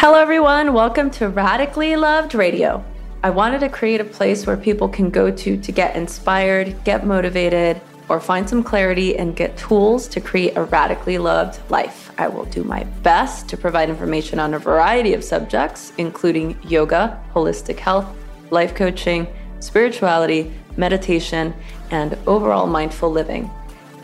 Hello, everyone. Welcome to Radically Loved Radio. I wanted to create a place where people can go to to get inspired, get motivated, or find some clarity and get tools to create a radically loved life. I will do my best to provide information on a variety of subjects, including yoga, holistic health, life coaching, spirituality, meditation, and overall mindful living.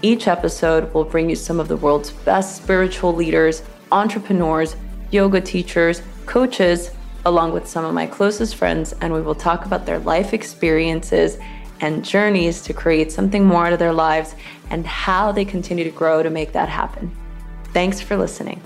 Each episode will bring you some of the world's best spiritual leaders, entrepreneurs, yoga teachers, coaches, along with some of my closest friends, and we will talk about their life experiences and journeys to create something more out of their lives and how they continue to grow to make that happen. Thanks for listening.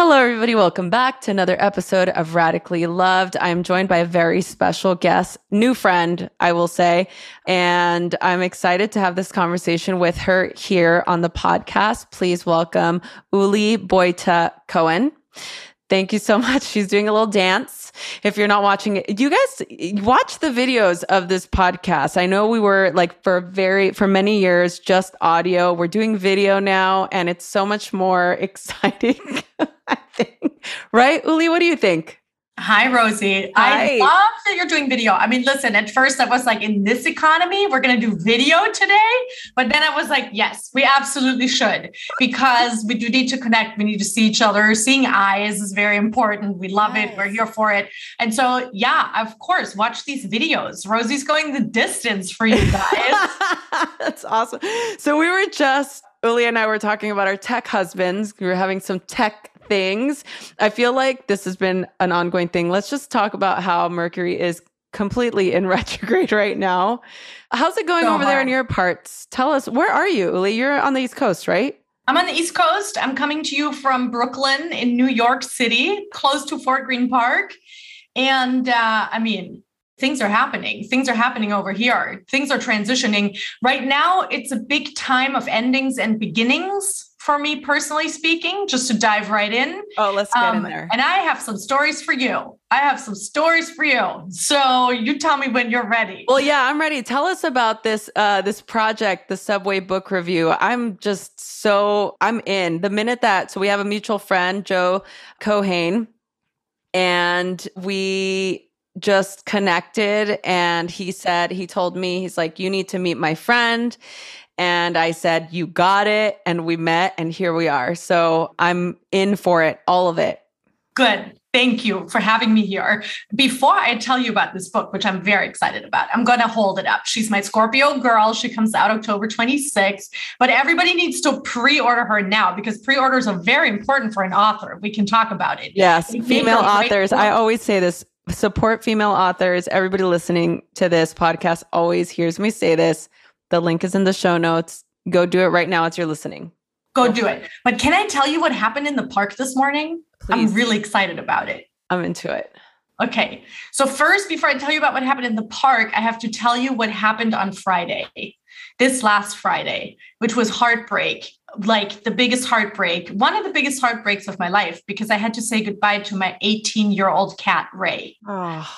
Hello, everybody. Welcome back to another episode of Radically Loved. I'm joined by a very special guest, new friend, I will say. And I'm excited to have this conversation with her here on the podcast. Please welcome Uli Beutter Cohen. Thank you so much. She's doing a little dance. If you're not watching it, you guys watch the videos of this podcast. I know we were like for very for many years just audio. We're doing video now and it's so much more exciting. I think. Right? Uli, what do you think? Hi, Rosie. Hi. I love that you're doing video. I mean, listen, at first I was like, in this economy, we're going to do video today. But then I was like, yes, we absolutely should because we do need to connect. We need to see each other. Seeing eyes is very important. We love it. We're here for it. And so, yeah, of course, watch these videos. Rosie's going the distance for you guys. That's awesome. So we were just Uli and I were talking about our tech husbands. We were having some tech things. I feel like this has been an ongoing thing. Let's just talk about how Mercury is completely in retrograde right now. How's it going so over hard. there in your parts? Tell us, where are you, Uli? You're on the East Coast, right? I'm on the East Coast. I'm coming to you from Brooklyn in New York City, close to Fort Greene Park. And uh, I mean, things are happening. Things are happening over here. Things are transitioning. Right now, it's a big time of endings and beginnings for me personally speaking, just to dive right in. Oh, let's get um, in there. And I have some stories for you. I have some stories for you. So you tell me when you're ready. Well, yeah, I'm ready. Tell us about this uh this project, the Subway book review. I'm just so I'm in. The minute that so we have a mutual friend, Joe Keohane, and we just connected and he said he told me he's like you need to meet my friend and I said, You got it. And we met, and here we are. So I'm in for it, all of it. Good. Thank you for having me here. Before I tell you about this book, which I'm very excited about, I'm going to hold it up. She's my Scorpio girl. She comes out October 26th, but everybody needs to pre order her now because pre orders are very important for an author. We can talk about it. Yes, female authors. I always say this support female authors. Everybody listening to this podcast always hears me say this the link is in the show notes. Go do it right now as you're listening. Go do it. But can I tell you what happened in the park this morning? Please. I'm really excited about it. I'm into it. Okay. So, first, before I tell you about what happened in the park, I have to tell you what happened on Friday, this last Friday, which was heartbreak like the biggest heartbreak, one of the biggest heartbreaks of my life, because I had to say goodbye to my 18 year old cat, Ray. Oh.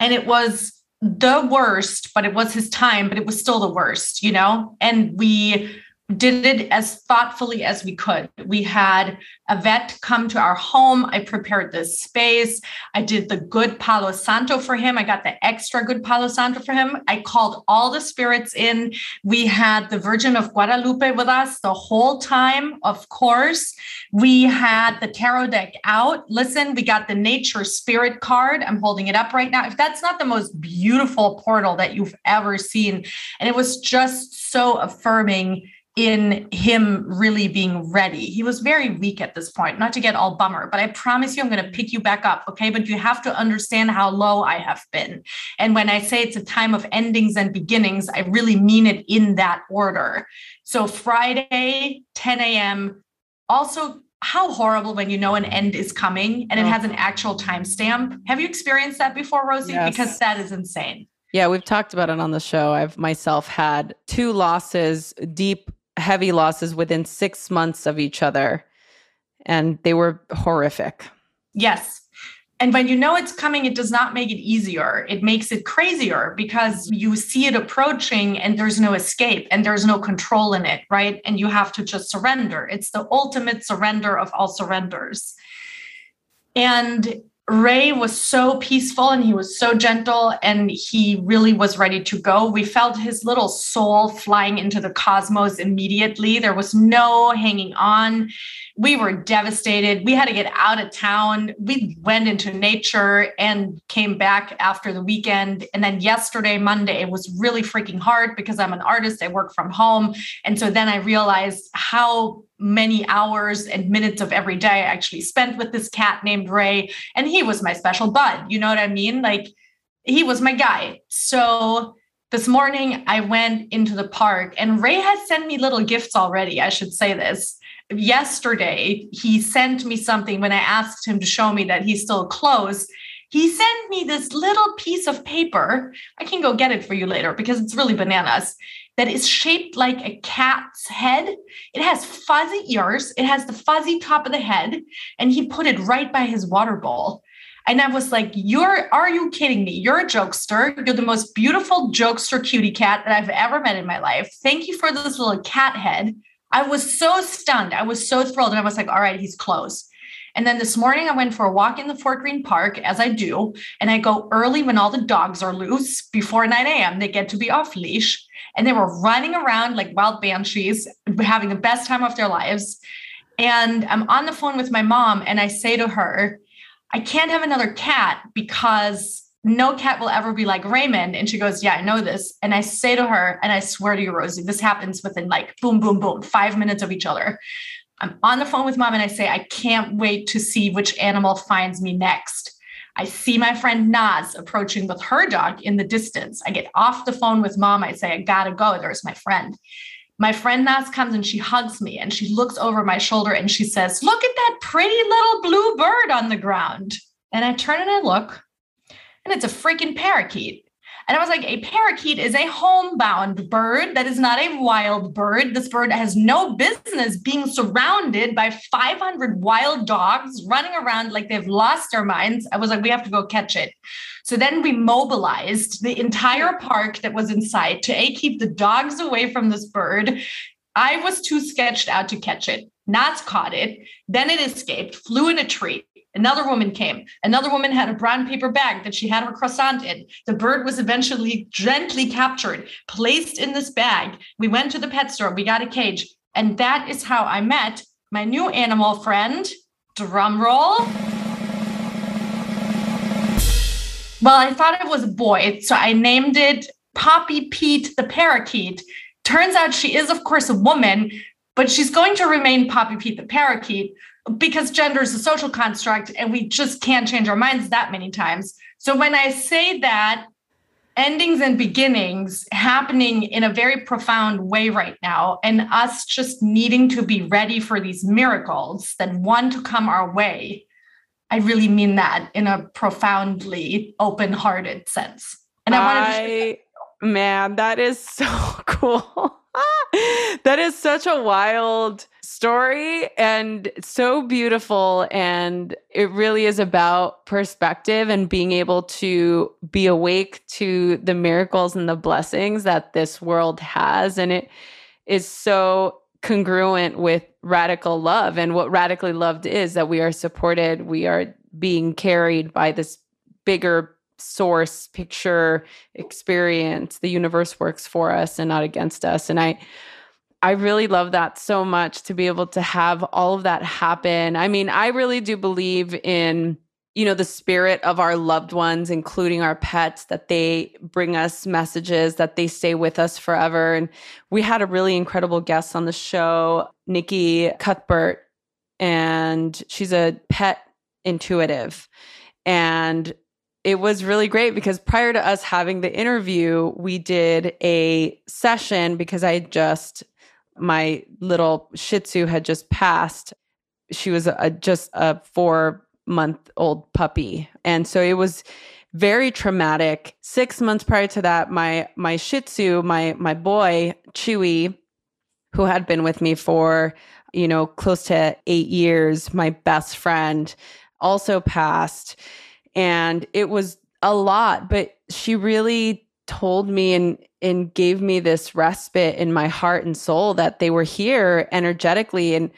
And it was the worst, but it was his time, but it was still the worst, you know? And we did it as thoughtfully as we could. We had a vet come to our home. I prepared this space. I did the good Palo Santo for him. I got the extra good Palo Santo for him. I called all the spirits in. We had the Virgin of Guadalupe with us the whole time, of course. We had the tarot deck out. Listen, we got the nature spirit card. I'm holding it up right now. If that's not the most beautiful portal that you've ever seen, and it was just so affirming in him really being ready. He was very weak at this point, not to get all bummer, but I promise you I'm going to pick you back up. Okay. But you have to understand how low I have been. And when I say it's a time of endings and beginnings, I really mean it in that order. So Friday, 10 a.m. Also, how horrible when you know an end is coming and it has an oh. actual timestamp. Have you experienced that before, Rosie? Yes. Because that is insane. Yeah, we've talked about it on the show. I've myself had two losses, deep heavy losses within six months of each other, and they were horrific. Yes. And when you know it's coming, it does not make it easier. It makes it crazier because you see it approaching and there's no escape and there's no control in it, right? And you have to just surrender. It's the ultimate surrender of all surrenders. And Ray was so peaceful and he was so gentle and he really was ready to go. We felt his little soul flying into the cosmos immediately. There was no hanging on. We were devastated. We had to get out of town. We went into nature and came back after the weekend. And then yesterday, Monday, it was really freaking hard because I'm an artist. I work from home. And so then I realized how many hours and minutes of every day I actually spent with this cat named Ray. And he was my special bud. You know what I mean? Like he was my guy. So this morning I went into the park and Ray has sent me little gifts already. I should say this. Yesterday, he sent me something when I asked him to show me that he's still close. He sent me this little piece of paper. I can go get it for you later because it's really bananas that is shaped like a cat's head. It has fuzzy ears, it has the fuzzy top of the head, and he put it right by his water bowl. And I was like, You're are you kidding me? You're a jokester. You're the most beautiful jokester cutie cat that I've ever met in my life. Thank you for this little cat head. I was so stunned. I was so thrilled. And I was like, all right, he's close. And then this morning, I went for a walk in the Fort Greene Park, as I do. And I go early when all the dogs are loose before 9 a.m. They get to be off leash and they were running around like wild banshees, having the best time of their lives. And I'm on the phone with my mom, and I say to her, I can't have another cat because no cat will ever be like Raymond. And she goes, Yeah, I know this. And I say to her, and I swear to you, Rosie, this happens within like boom, boom, boom, five minutes of each other. I'm on the phone with mom and I say, I can't wait to see which animal finds me next. I see my friend Naz approaching with her dog in the distance. I get off the phone with mom. I say, I gotta go. There's my friend. My friend Naz comes and she hugs me and she looks over my shoulder and she says, Look at that pretty little blue bird on the ground. And I turn and I look, and it's a freaking parakeet. And I was like, a parakeet is a homebound bird that is not a wild bird. This bird has no business being surrounded by 500 wild dogs running around like they've lost their minds. I was like, we have to go catch it. So then we mobilized the entire park that was in sight to A, keep the dogs away from this bird. I was too sketched out to catch it. Naz caught it. Then it escaped, flew in a tree. Another woman came. Another woman had a brown paper bag that she had her croissant in. The bird was eventually gently captured, placed in this bag. We went to the pet store, we got a cage. And that is how I met my new animal friend. Drum roll. Well, I thought it was a boy, so I named it Poppy Pete the parakeet. Turns out she is, of course, a woman, but she's going to remain Poppy Pete the parakeet because gender is a social construct and we just can't change our minds that many times. So when I say that, endings and beginnings happening in a very profound way right now, and us just needing to be ready for these miracles that want to come our way, I really mean that in a profoundly open hearted sense. And I, I wanted to. Man, that is so cool. that is such a wild story and so beautiful. And it really is about perspective and being able to be awake to the miracles and the blessings that this world has. And it is so congruent with radical love and what radically loved is that we are supported, we are being carried by this bigger source picture experience the universe works for us and not against us and i I really love that so much to be able to have all of that happen. I mean, I really do believe in you know the spirit of our loved ones including our pets that they bring us messages that they stay with us forever and we had a really incredible guest on the show nikki cuthbert and she's a pet intuitive and it was really great because prior to us having the interview we did a session because i just my little Shih Tzu had just passed. She was a, just a four month old puppy, and so it was very traumatic. Six months prior to that, my my Shih Tzu, my my boy Chewy, who had been with me for you know close to eight years, my best friend, also passed. And it was a lot, but she really told me and and gave me this respite in my heart and soul that they were here energetically and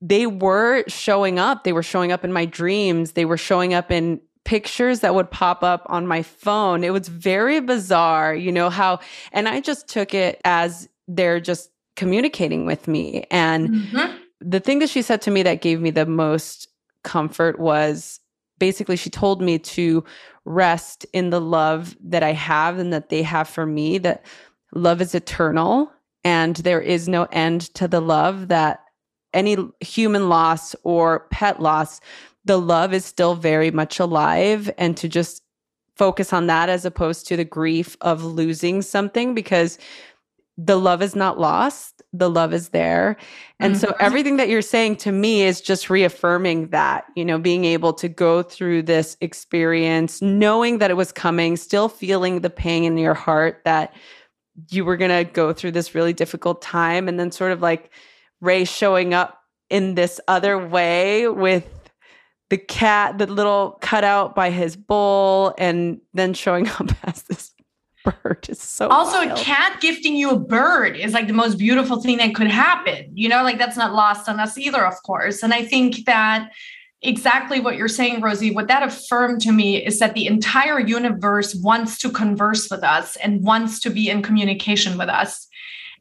they were showing up. They were showing up in my dreams. They were showing up in pictures that would pop up on my phone. It was very bizarre, you know, how, and I just took it as they're just communicating with me. And mm-hmm. the thing that she said to me that gave me the most comfort was basically she told me to rest in the love that I have and that they have for me, that love is eternal and there is no end to the love that any human loss or pet loss, the love is still very much alive. And to just focus on that as opposed to the grief of losing something because the love is not lost the love is there and mm-hmm. so everything that you're saying to me is just reaffirming that you know being able to go through this experience knowing that it was coming still feeling the pain in your heart that you were going to go through this really difficult time and then sort of like ray showing up in this other way with the cat the little cutout by his bowl and then showing up as this bird is so also wild. a cat gifting you a bird is like the most beautiful thing that could happen you know? Like that's not lost on us either of course. And i think that exactly what you're saying rosie what that affirmed to me is that the entire universe wants to converse with us and wants to be in communication with us.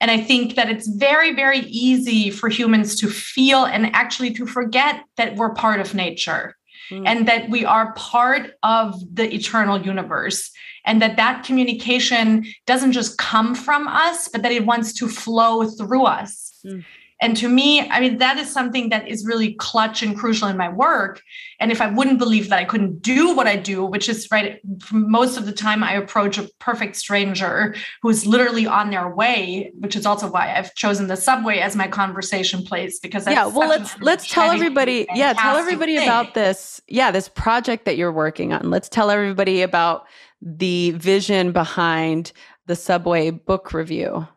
And i think that it's very very easy for humans to feel and actually to forget that we're part of nature mm. and that we are part of the eternal universe and that that communication doesn't just come from us but that it wants to flow through us mm. And to me, I mean, that is something that is really clutch and crucial in my work. And if I wouldn't believe that I couldn't do what I do, which is right, most of the time I approach a perfect stranger who's literally on their way, which is also why I've chosen the subway as my conversation place because yeah. Well, let's let's tell everybody. Yeah, tell everybody thing. about this. Yeah, this project that you're working on. Let's tell everybody about the vision behind the subway book review.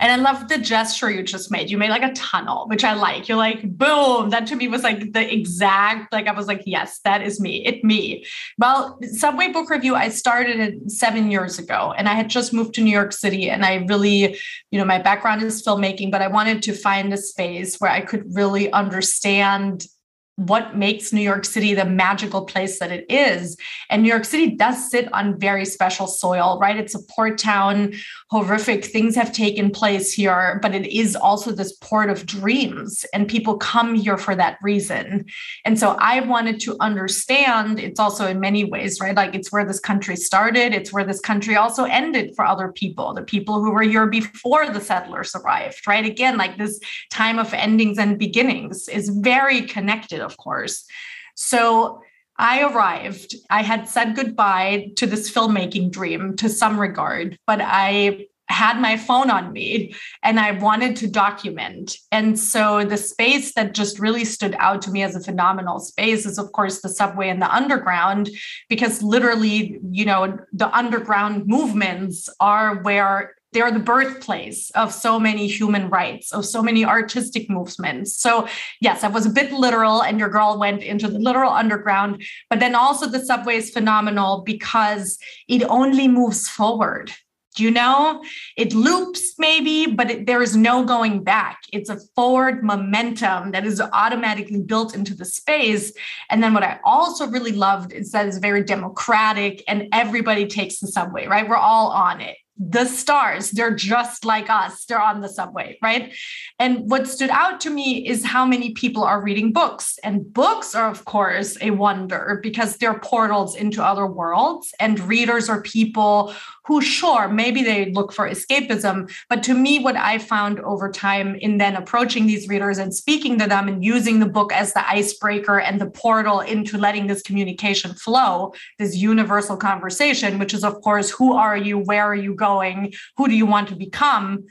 And I love the gesture you just made. You made like a tunnel, which I like. You're like, boom. That to me was like the exact, like, I was like, yes, that is me. It me. Well, Subway Book Review, I started it seven years ago and I had just moved to New York City. And I really, you know, my background is filmmaking, but I wanted to find a space where I could really understand what makes New York City the magical place that it is. And New York City does sit on very special soil, right? It's a port town. Horrific things have taken place here, but it is also this port of dreams, and people come here for that reason. And so I wanted to understand it's also in many ways, right? Like it's where this country started, it's where this country also ended for other people, the people who were here before the settlers arrived, right? Again, like this time of endings and beginnings is very connected of course. So I arrived. I had said goodbye to this filmmaking dream to some regard, but I had my phone on me and I wanted to document. And so the space that just really stood out to me as a phenomenal space is, of course, the subway and the underground, because literally, you know, the underground movements are where they're the birthplace of so many human rights, of so many artistic movements. So, yes, I was a bit literal, and your girl went into the literal underground. But then also, the subway is phenomenal because it only moves forward. You know, it loops maybe, but it, there is no going back. It's a forward momentum that is automatically built into the space. And then what I also really loved is that it's very democratic and everybody takes the subway, right? We're all on it the stars they're just like us. They're on the subway right? And what stood out to me is how many people are reading books. And books are of course a wonder because they're portals into other worlds. And readers are people who sure maybe they look for escapism but to me what i found over time in then approaching these readers and speaking to them and using the book as the icebreaker and the portal into letting this communication flow this universal conversation which is of course who are you where are you going who do you want to become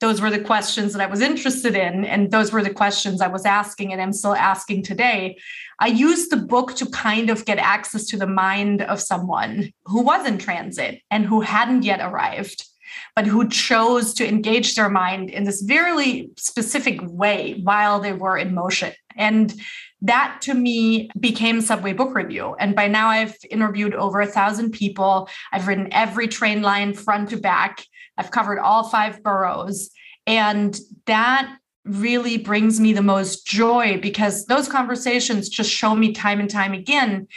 those were the questions that I was interested in. And those were the questions I was asking and I'm still asking today. I used the book to kind of get access to the mind of someone who was in transit and who hadn't yet arrived. but who chose to engage their mind in this very specific way while they were in motion. And that to me became Subway Book Review. And by now I've interviewed over a thousand people. I've written every train line front to back. I've covered all five boroughs. And that really brings me the most joy because those conversations just show me time and time again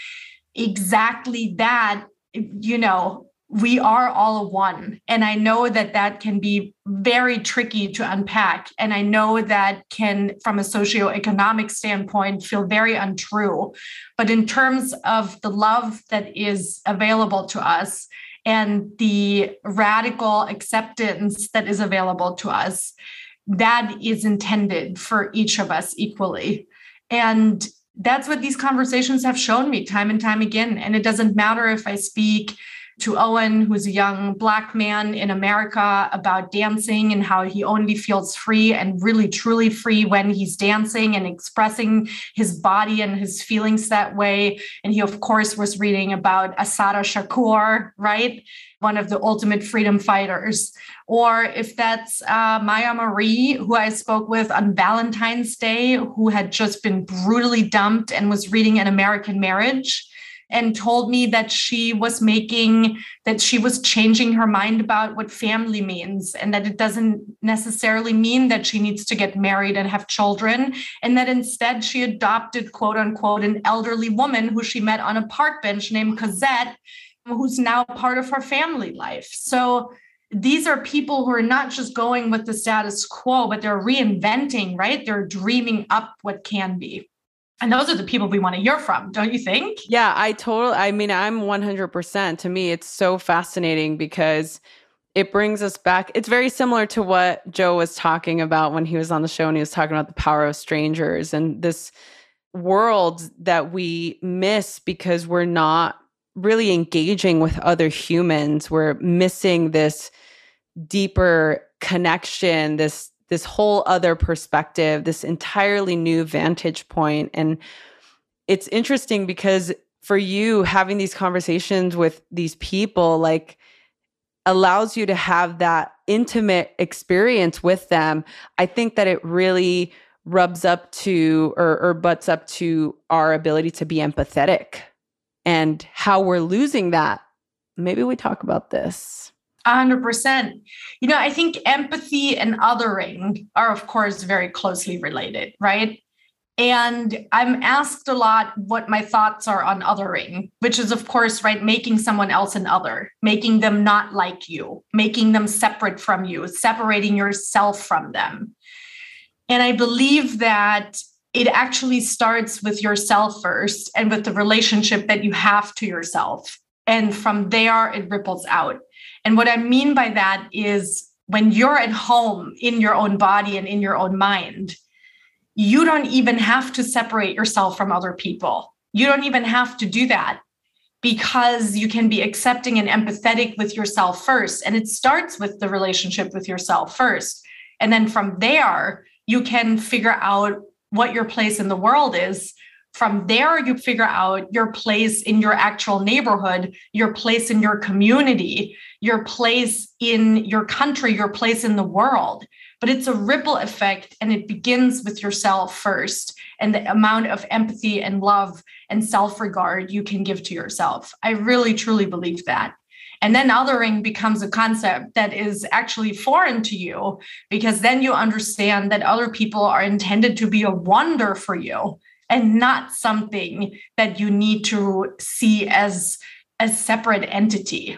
exactly that you know we are all one. And i know that that can be very tricky to unpack. And i know that can from a socioeconomic standpoint feel very untrue. But in terms of the love that is available to us and the radical acceptance that is available to us that is intended for each of us equally. And that's what these conversations have shown me time and time again. And it doesn't matter if I speak to Owen, who's a young Black man in America, about dancing and how he only feels free and really truly free when he's dancing and expressing his body and his feelings that way. And he, of course, was reading about Assata Shakur, right? One of the ultimate freedom fighters. Or if that's uh, Maya Marie, who I spoke with on Valentine's Day, who had just been brutally dumped and was reading An American Marriage and told me that she was making that she was changing her mind about what family means and that it doesn't necessarily mean that she needs to get married and have children and that instead she adopted quote unquote an elderly woman who she met on a park bench named Cosette who's now part of her family life. So these are people who are not just going with the status quo but they're reinventing right? They're dreaming up what can be and those are the people we want to hear from, don't you think? Yeah, I totally, I mean, I'm 100%. To me, it's so fascinating because it brings us back. It's very similar to what Joe was talking about when he was on the show and he was talking about the power of strangers and this world that we miss because we're not really engaging with other humans. We're missing this deeper connection, this this whole other perspective, this entirely new vantage point. And it's interesting because for you, having these conversations with these people, like, allows you to have that intimate experience with them. I think that it really rubs up to or, or butts up to our ability to be empathetic and how we're losing that. Maybe we talk about this. 100%. You know, I think empathy and othering are, of course, very closely related, right? And I'm asked a lot what my thoughts are on othering, which is, of course, right, making someone else an other, making them not like you, making them separate from you, separating yourself from them. And I believe that it actually starts with yourself first and with the relationship that you have to yourself. And from there, it ripples out. And what I mean by that is when you're at home in your own body and in your own mind, you don't even have to separate yourself from other people. You don't even have to do that because you can be accepting and empathetic with yourself first. And it starts with the relationship with yourself first. And then from there, you can figure out what your place in the world is from there, you figure out your place in your actual neighborhood, your place in your community, your place in your country, your place in the world. But it's a ripple effect, and it begins with yourself first and the amount of empathy and love and self regard you can give to yourself. I really, truly believe that. And then othering becomes a concept that is actually foreign to you because then you understand that other people are intended to be a wonder for you and not something that you need to see as a separate entity.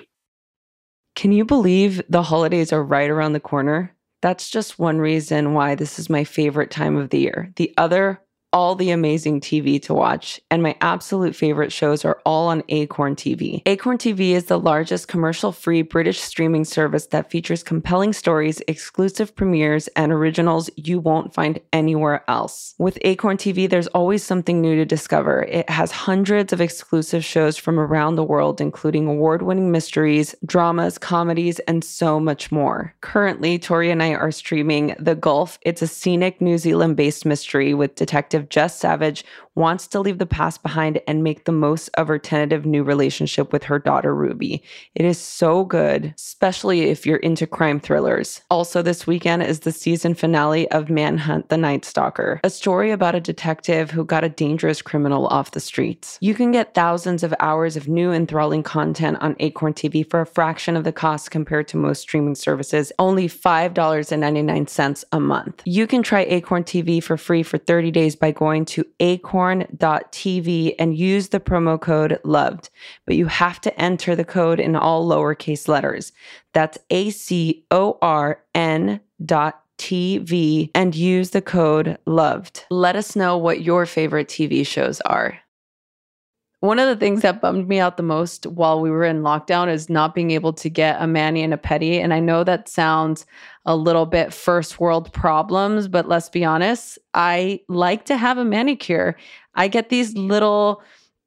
Can you believe the holidays are right around the corner? That's just one reason why this is my favorite time of the year. The other all the amazing TV to watch, and my absolute favorite shows are all on Acorn TV. Acorn TV is the largest commercial free British streaming service that features compelling stories, exclusive premieres, and originals you won't find anywhere else. With Acorn TV, there's always something new to discover. It has hundreds of exclusive shows from around the world, including award winning mysteries, dramas, comedies, and so much more. Currently, Tori and I are streaming The Gulf. It's a scenic New Zealand based mystery with detective of Jess Savage wants to leave the past behind and make the most of her tentative new relationship with her daughter, Ruby. It is so good, especially if you're into crime thrillers. Also, this weekend is the season finale of Manhunt the Night Stalker, a story about a detective who got a dangerous criminal off the streets. You can get thousands of hours of new enthralling content on Acorn TV for a fraction of the cost compared to most streaming services, only $5.99 a month. You can try Acorn TV for free for 30 days by going to acorn.tv and use the promo code LOVED. But you have to enter the code in all lowercase letters. That's A C O R N dot TV and use the code LOVED. Let us know what your favorite TV shows are. One of the things that bummed me out the most while we were in lockdown is not being able to get a mani and a pedi. And I know that sounds a little bit first world problems, but let's be honest, I like to have a manicure. I get these little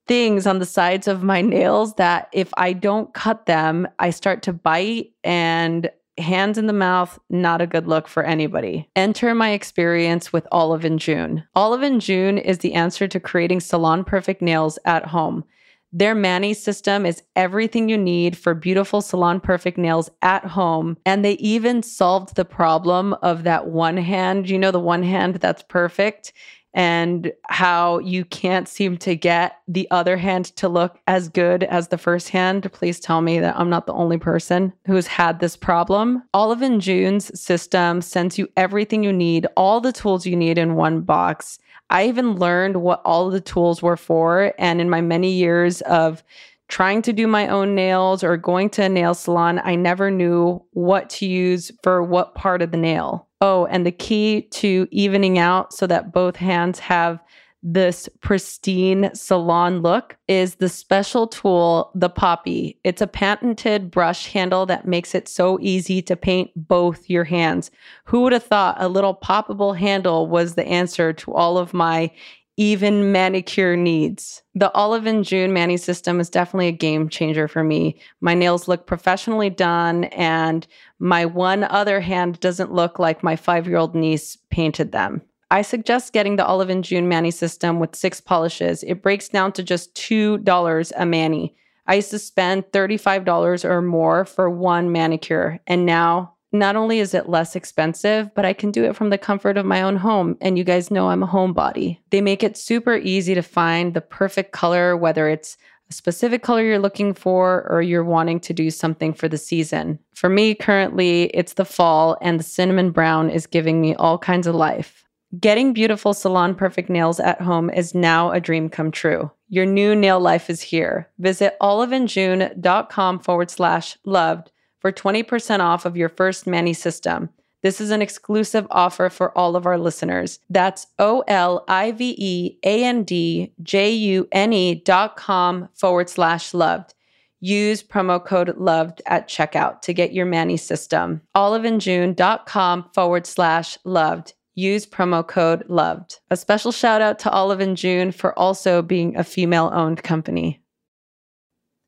things on the sides of my nails that if I don't cut them, I start to bite and hands in the mouth, not a good look for anybody. Enter my experience with Olive and June. Olive and June is the answer to creating salon perfect nails at home. Their Mani system is everything you need for beautiful salon perfect nails at home. And they even solved the problem of that one hand, you know, the one hand that's perfect and how you can't seem to get the other hand to look as good as the first hand. Please tell me that I'm not the only person who's had this problem. Olive and June's system sends you everything you need, all the tools you need in one box. I even learned what all the tools were for. And in my many years of trying to do my own nails or going to a nail salon, I never knew what to use for what part of the nail. Oh, and the key to evening out so that both hands have this pristine salon look is the special tool, the Poppy. It's a patented brush handle that makes it so easy to paint both your hands. Who would have thought a little poppable handle was the answer to all of my even manicure needs. The Olive and June Mani system is definitely a game changer for me. My nails look professionally done, and my one other hand doesn't look like my five year old niece painted them. I suggest getting the Olive and June Mani system with six polishes. It breaks down to just $2 a mani. I used to spend $35 or more for one manicure, and now not only is it less expensive, but I can do it from the comfort of my own home. And you guys know I'm a homebody. They make it super easy to find the perfect color, whether it's a specific color you're looking for or you're wanting to do something for the season. For me, currently, it's the fall, and the cinnamon brown is giving me all kinds of life. Getting beautiful salon perfect nails at home is now a dream come true. Your new nail life is here. Visit oliveandjune.com forward slash loved for 20% off of your first Mani system. This is an exclusive offer for all of our listeners. That's O L I V E A N D J U N E dot com forward slash loved. Use promo code loved at checkout to get your Mani system. Oliveandjune.com forward slash loved. Use promo code loved. A special shout out to Olive and June for also being a female owned company.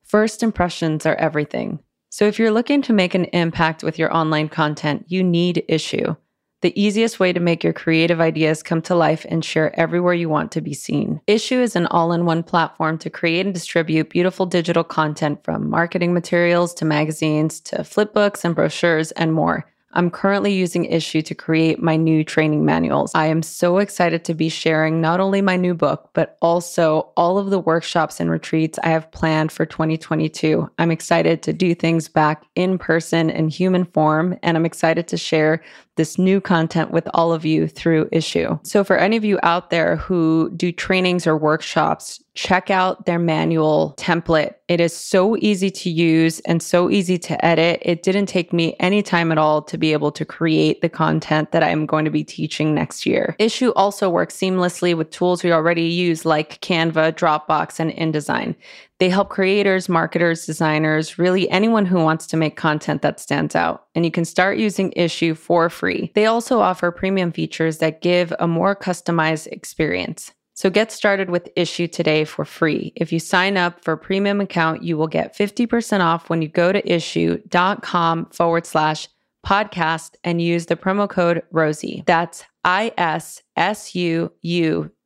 First impressions are everything. So if you're looking to make an impact with your online content, you need Issuu, the easiest way to make your creative ideas come to life and share everywhere you want to be seen. Issuu is an all in one platform to create and distribute beautiful digital content from marketing materials to magazines to flipbooks and brochures and more. I'm currently using Issuu to create my new training manuals. I am so excited to be sharing not only my new book, but also all of the workshops and retreats I have planned for 2022. I'm excited to do things back in person in human form, and I'm excited to share this new content with all of you through Issuu. So, for any of you out there who do trainings or workshops, check out their manual template. It is so easy to use and so easy to edit. It didn't take me any time at all to be able to create the content that I'm going to be teaching next year. Issuu also works seamlessly with tools we already use like Canva, Dropbox, and InDesign. They help creators, marketers, designers, really anyone who wants to make content that stands out. And you can start using Issuu for free. They also offer premium features that give a more customized experience. So get started with Issuu today for free. If you sign up for a premium account, you will get 50% off when you go to issuu.com forward slash podcast and use the promo code Rosie. That's I-S-S-U-U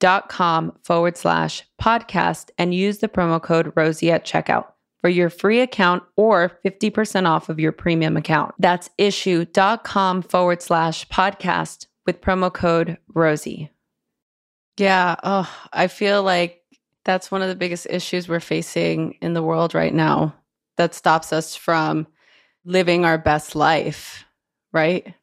dot com forward slash podcast and use the promo code Rosie at checkout for your free account or 50% off of your premium account. That's issuu.com forward slash podcast with promo code Rosie. Yeah. Oh, I feel like that's one of the biggest issues we're facing in the world right now that stops us from living our best life, right?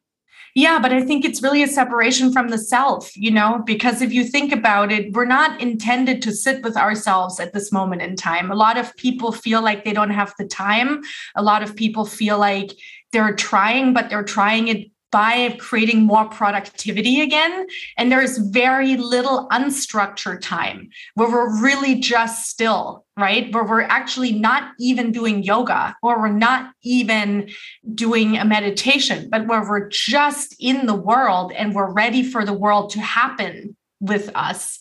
Yeah, but I think it's really a separation from the self, you know, because if you think about it, we're not intended to sit with ourselves at this moment in time. A lot of people feel like they don't have the time. A lot of people feel like they're trying, but they're trying it by creating more productivity again. And there's very little unstructured time where we're really just still, right? Where we're actually not even doing yoga or we're not even doing a meditation, but where we're just in the world and we're ready for the world to happen with us.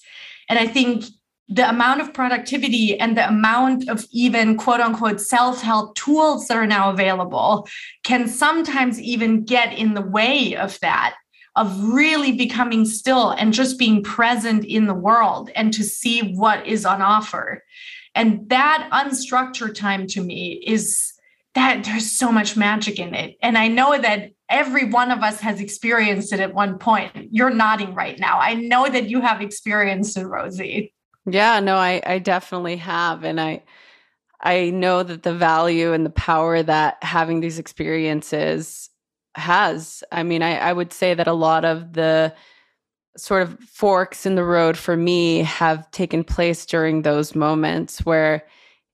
And I think the amount of productivity and the amount of even quote unquote self help tools that are now available can sometimes even get in the way of that, of really becoming still and just being present in the world and to see what is on offer. And that unstructured time to me is that there's so much magic in it. And I know that every one of us has experienced it at one point. You're nodding right now. I know that you have experienced it, Rosie. Yeah, no, I I definitely have and I I know that the value and the power that having these experiences has. I mean, I, I would say that a lot of the sort of forks in the road for me have taken place during those moments where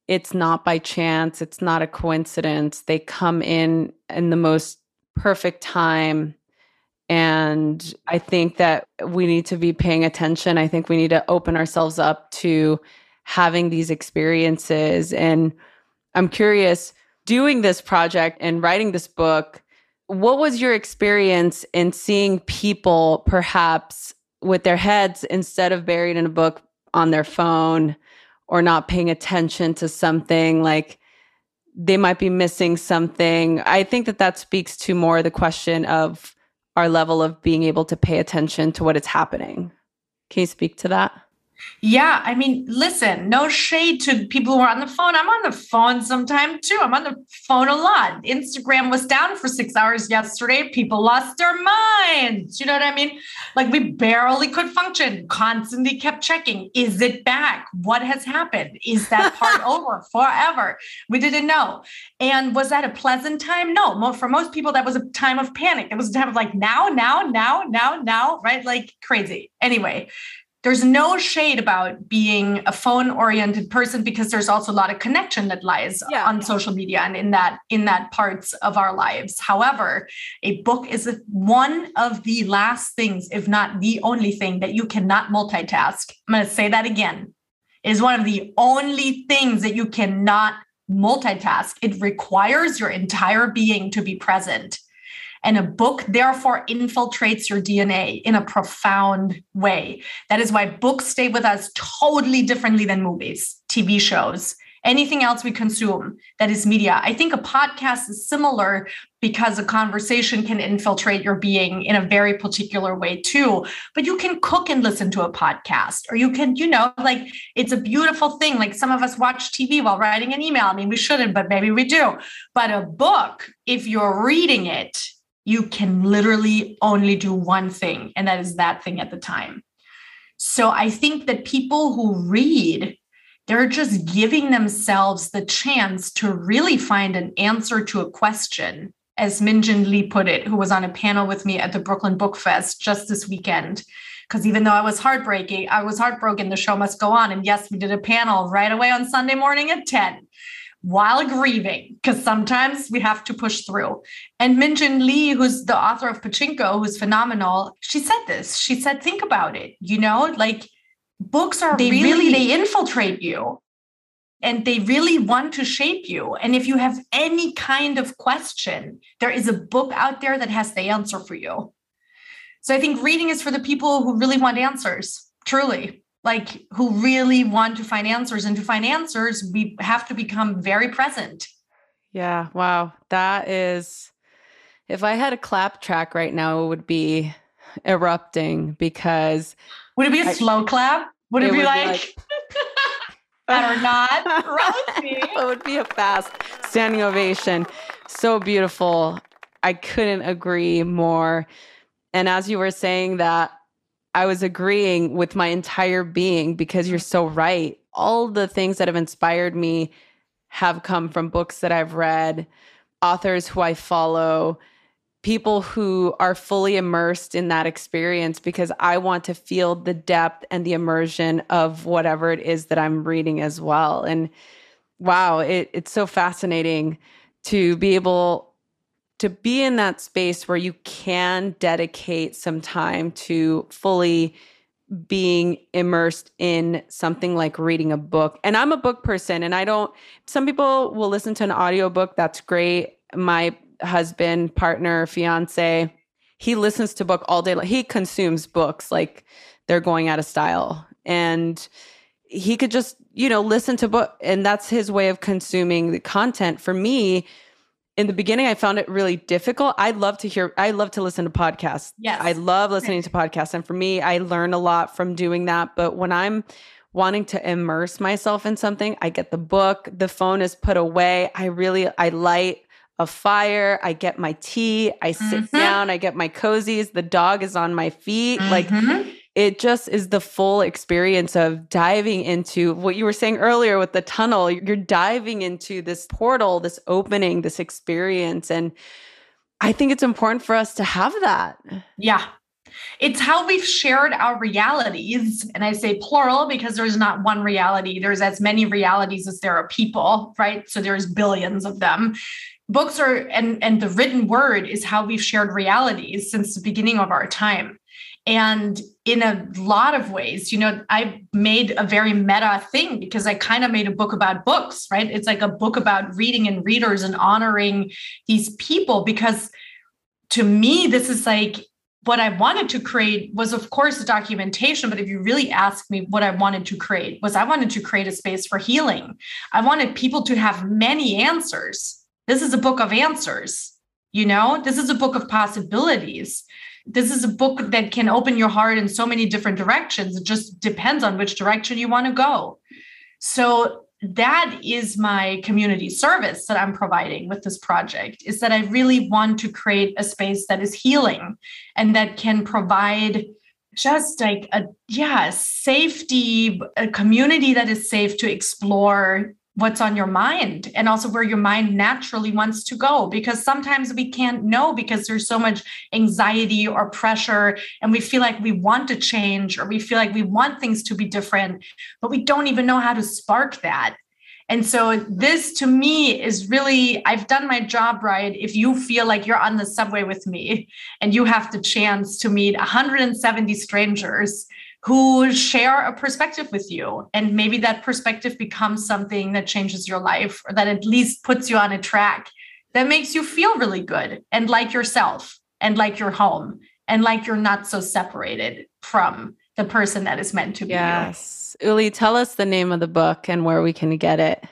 it's not by chance, it's not a coincidence. They come in in the most perfect time and I think that we need to be paying attention. I think we need to open ourselves up to having these experiences. And I'm curious, doing this project and writing this book, what was your experience in seeing people perhaps with their heads instead of buried in a book on their phone or not paying attention to something like they might be missing something? I think that that speaks to more the question of our level of being able to pay attention to what is happening. Can you speak to that? Yeah, I mean, listen, no shade to people who are on the phone. I'm on the phone sometime too. I'm on the phone a lot. Instagram was down for six hours yesterday. People lost their minds. You know what I mean? Like we barely could function, constantly kept checking. Is it back? What has happened? Is that part over forever? We didn't know. And was that a pleasant time? No. For most people, that was a time of panic. It was a time of like now, now, now, now, now, right? Like crazy. Anyway, there's no shade about being a phone oriented person because there's also a lot of connection that lies yeah. on social media and in that in that parts of our lives. However a book is one of the last things if not the only thing that you cannot multitask. I'm going to say that again. Is one of the only things that you cannot multitask. It requires your entire being to be present and a book, therefore, infiltrates your DNA in a profound way. That is why books stay with us totally differently than movies, TV shows, anything else we consume that is media. I think a podcast is similar because a conversation can infiltrate your being in a very particular way too. But you can cook and listen to a podcast, or you can, you know, like it's a beautiful thing. Like some of us watch TV while writing an email. I mean, we shouldn't, but maybe we do. But a book, if you're reading it, you can literally only do one thing, and that is that thing at the time. So I think that people who read, they're just giving themselves the chance to really find an answer to a question, as Min Jin Lee put it, who was on a panel with me at the Brooklyn Book Fest just this weekend. Because even though I was heartbreaking, I was heartbroken, the show must go on. And yes, we did a panel right away on Sunday morning at 10 while grieving, because sometimes we have to push through. And Min Jin Lee, who's the author of Pachinko, who's phenomenal, she said this. She said, think about it, you know, like books are they really, really they infiltrate you and they really want to shape you. And if you have any kind of question, there is a book out there that has the answer for you. So I think reading is for the people who really want answers, truly like who really want to find answers and to find answers we have to become very present yeah wow that is if i had a clap track right now it would be erupting because would it be a I, slow clap? Would it, it be, would like, be like or not? It would be a fast standing ovation. So beautiful. I couldn't agree more. And as you were saying that, I was agreeing with my entire being because you're so right. All the things that have inspired me have come from books that I've read, authors who I follow, people who are fully immersed in that experience because I want to feel the depth and the immersion of whatever it is that I'm reading as well. And wow, it, it's so fascinating to be able to be in that space where you can dedicate some time to fully being immersed in something like reading a book. And I'm a book person and I don't some people will listen to an audiobook that's great. My husband, partner, fiance, he listens to book all day. He consumes books like they're going out of style. And he could just, you know, listen to book and that's his way of consuming the content. For me, in the beginning I found it really difficult. I love to hear I love to listen to podcasts. Yes. I love listening to podcasts and for me I learn a lot from doing that, but when I'm wanting to immerse myself in something, I get the book, the phone is put away. I really I light a fire. I get my tea. I sit mm-hmm. down. I get my cozies. The dog is on my feet. Mm-hmm. Like it just is the full experience of diving into what you were saying earlier with the tunnel. You're diving into this portal, this opening, this experience. And I think it's important for us to have that. Yeah. It's how we've shared our realities. And I say plural because there's not one reality. There's as many realities as there are people, right? So there's billions of them books are and and the written word is how we've shared realities since the beginning of our time and in a lot of ways you know i made a very meta thing because i kind of made a book about books right it's like a book about reading and readers and honoring these people because to me this is like what I wanted to create was, of course, a documentation. But if you really ask me what I wanted to create, was I wanted to create a space for healing. I wanted people to have many answers this is a book of answers. You know, this is a book of possibilities. This is a book that can open your heart in so many different directions. It just depends on which direction you want to go. So that is my community service that I'm providing with this project is that I really want to create a space that is healing and that can provide just like a yeah safety a community that is safe to explore what's on your mind and also where your mind naturally wants to go because sometimes we can't know because there's so much anxiety or pressure and we feel like we want to change or we feel like we want things to be different but we don't even know how to spark that. And so this to me is really I've done my job right if you feel like you're on the subway with me and you have the chance to meet 170 strangers who share a perspective with you. And maybe that perspective becomes something that changes your life or that at least puts you on a track that makes you feel really good and like yourself and like your home and like you're not so separated from the person that is meant to be. Yes. You. Uli, tell us the name of the book and where we can get it.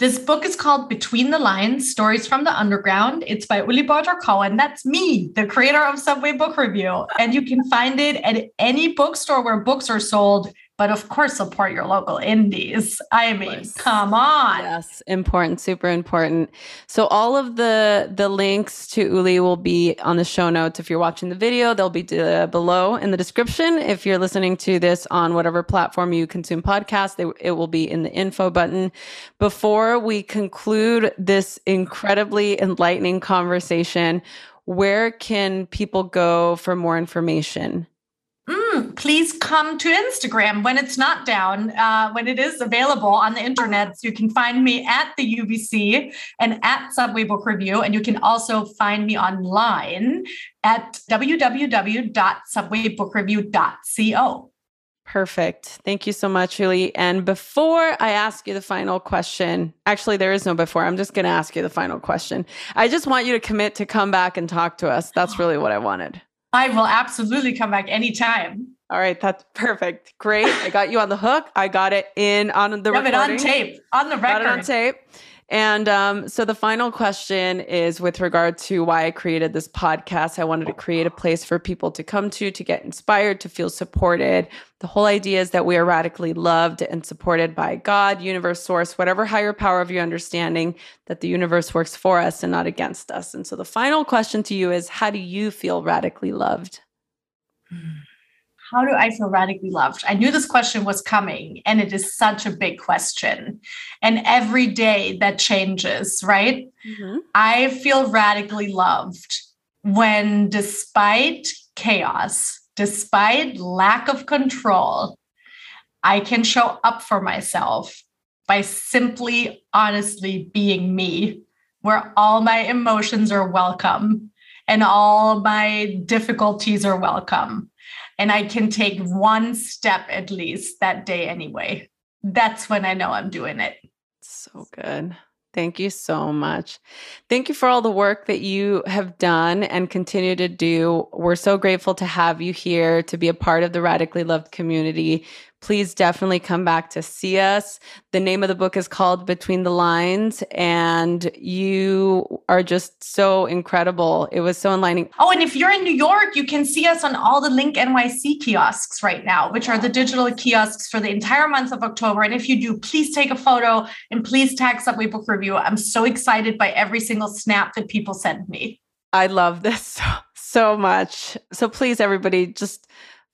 This book is called Between the Lines Stories from the Underground. It's by Uli Beutter Cohen. That's me, the creator of Subway Book Review. And you can find it at any bookstore where books are sold but of course support your local indies. I mean come on. Yes important super important. So all of the the links to uli will be on the show notes. If you're watching the video they'll be uh, below in the description. If you're listening to this on whatever platform you consume podcasts they, it will be in the info button. Before we conclude this incredibly enlightening conversation where can people go for more information please come to Instagram when it's not down, uh, when it is available on the internet. So you can find me at the UBC and at Subway Book Review. And you can also find me online at www.subwaybookreview.co. Perfect. Thank you so much, Uli. And before I ask you the final question, actually, there is no before. I'm just going to ask you the final question. I just want you to commit to come back and talk to us. That's really what I wanted. I will absolutely come back anytime. All right, that's perfect. Great. I got you on the hook. I got it in on the Have recording. it on tape, on the record. Got it on tape. And um, so the final question is with regard to why I created this podcast. I wanted to create a place for people to come to, to get inspired, to feel supported. The whole idea is that we are radically loved and supported by God, universe, source, whatever higher power of your understanding, that the universe works for us and not against us. And so the final question to you is how do you feel radically loved? Hmm how do I feel radically loved? I knew this question was coming, and it is such a big question. And every day that changes, right? Mm-hmm. I feel radically loved when, despite chaos, despite lack of control, I can show up for myself by simply, honestly being me, where all my emotions are welcome and all my difficulties are welcome and I can take one step at least that day anyway. That's when I know I'm doing it. So good. Thank you so much. Thank you for all the work that you have done and continue to do. We're so grateful to have you here to be a part of the Radically Loved community please definitely come back to see us. The name of the book is called Between the Lines, and you are just so incredible. It was so enlightening. Oh, and if you're in New York, you can see us on all the Link NYC kiosks right now, which are the digital kiosks for the entire month of October. And if you do, please take a photo and please tag Subway Book Review. I'm so excited by every single snap that people send me. I love this so, so much. So please, everybody, just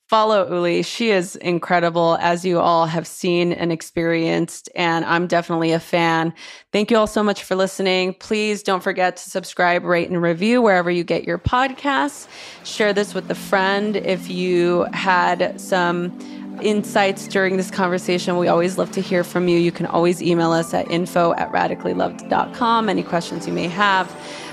follow Uli. She is incredible, as you all have seen and experienced. And I'm definitely a fan. Thank you all so much for listening. Please don't forget to subscribe, rate, and review wherever you get your podcasts. Share this with a friend if you had some insights during this conversation. We always love to hear from you. You can always email us at info at radicallyloved.com. Any questions you may have.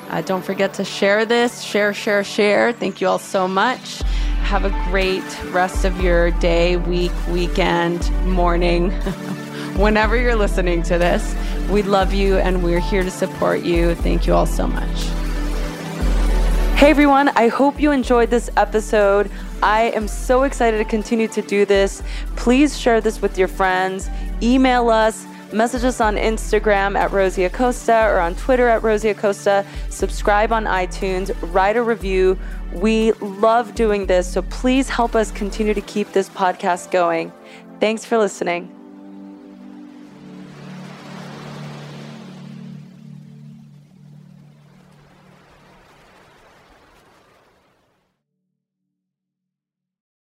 Uh, don't forget to share this. Share, share, share. Thank you all so much. Have a great rest of your day, week, weekend, morning, whenever you're listening to this. We love you and we're here to support you. Thank you all so much. Hey everyone, I hope you enjoyed this episode. I am so excited to continue to do this. Please share this with your friends, email us Message us on Instagram at Rosie Acosta or on Twitter at Rosie Acosta. Subscribe on iTunes, write a review. We love doing this, so please help us continue to keep this podcast going. Thanks for listening.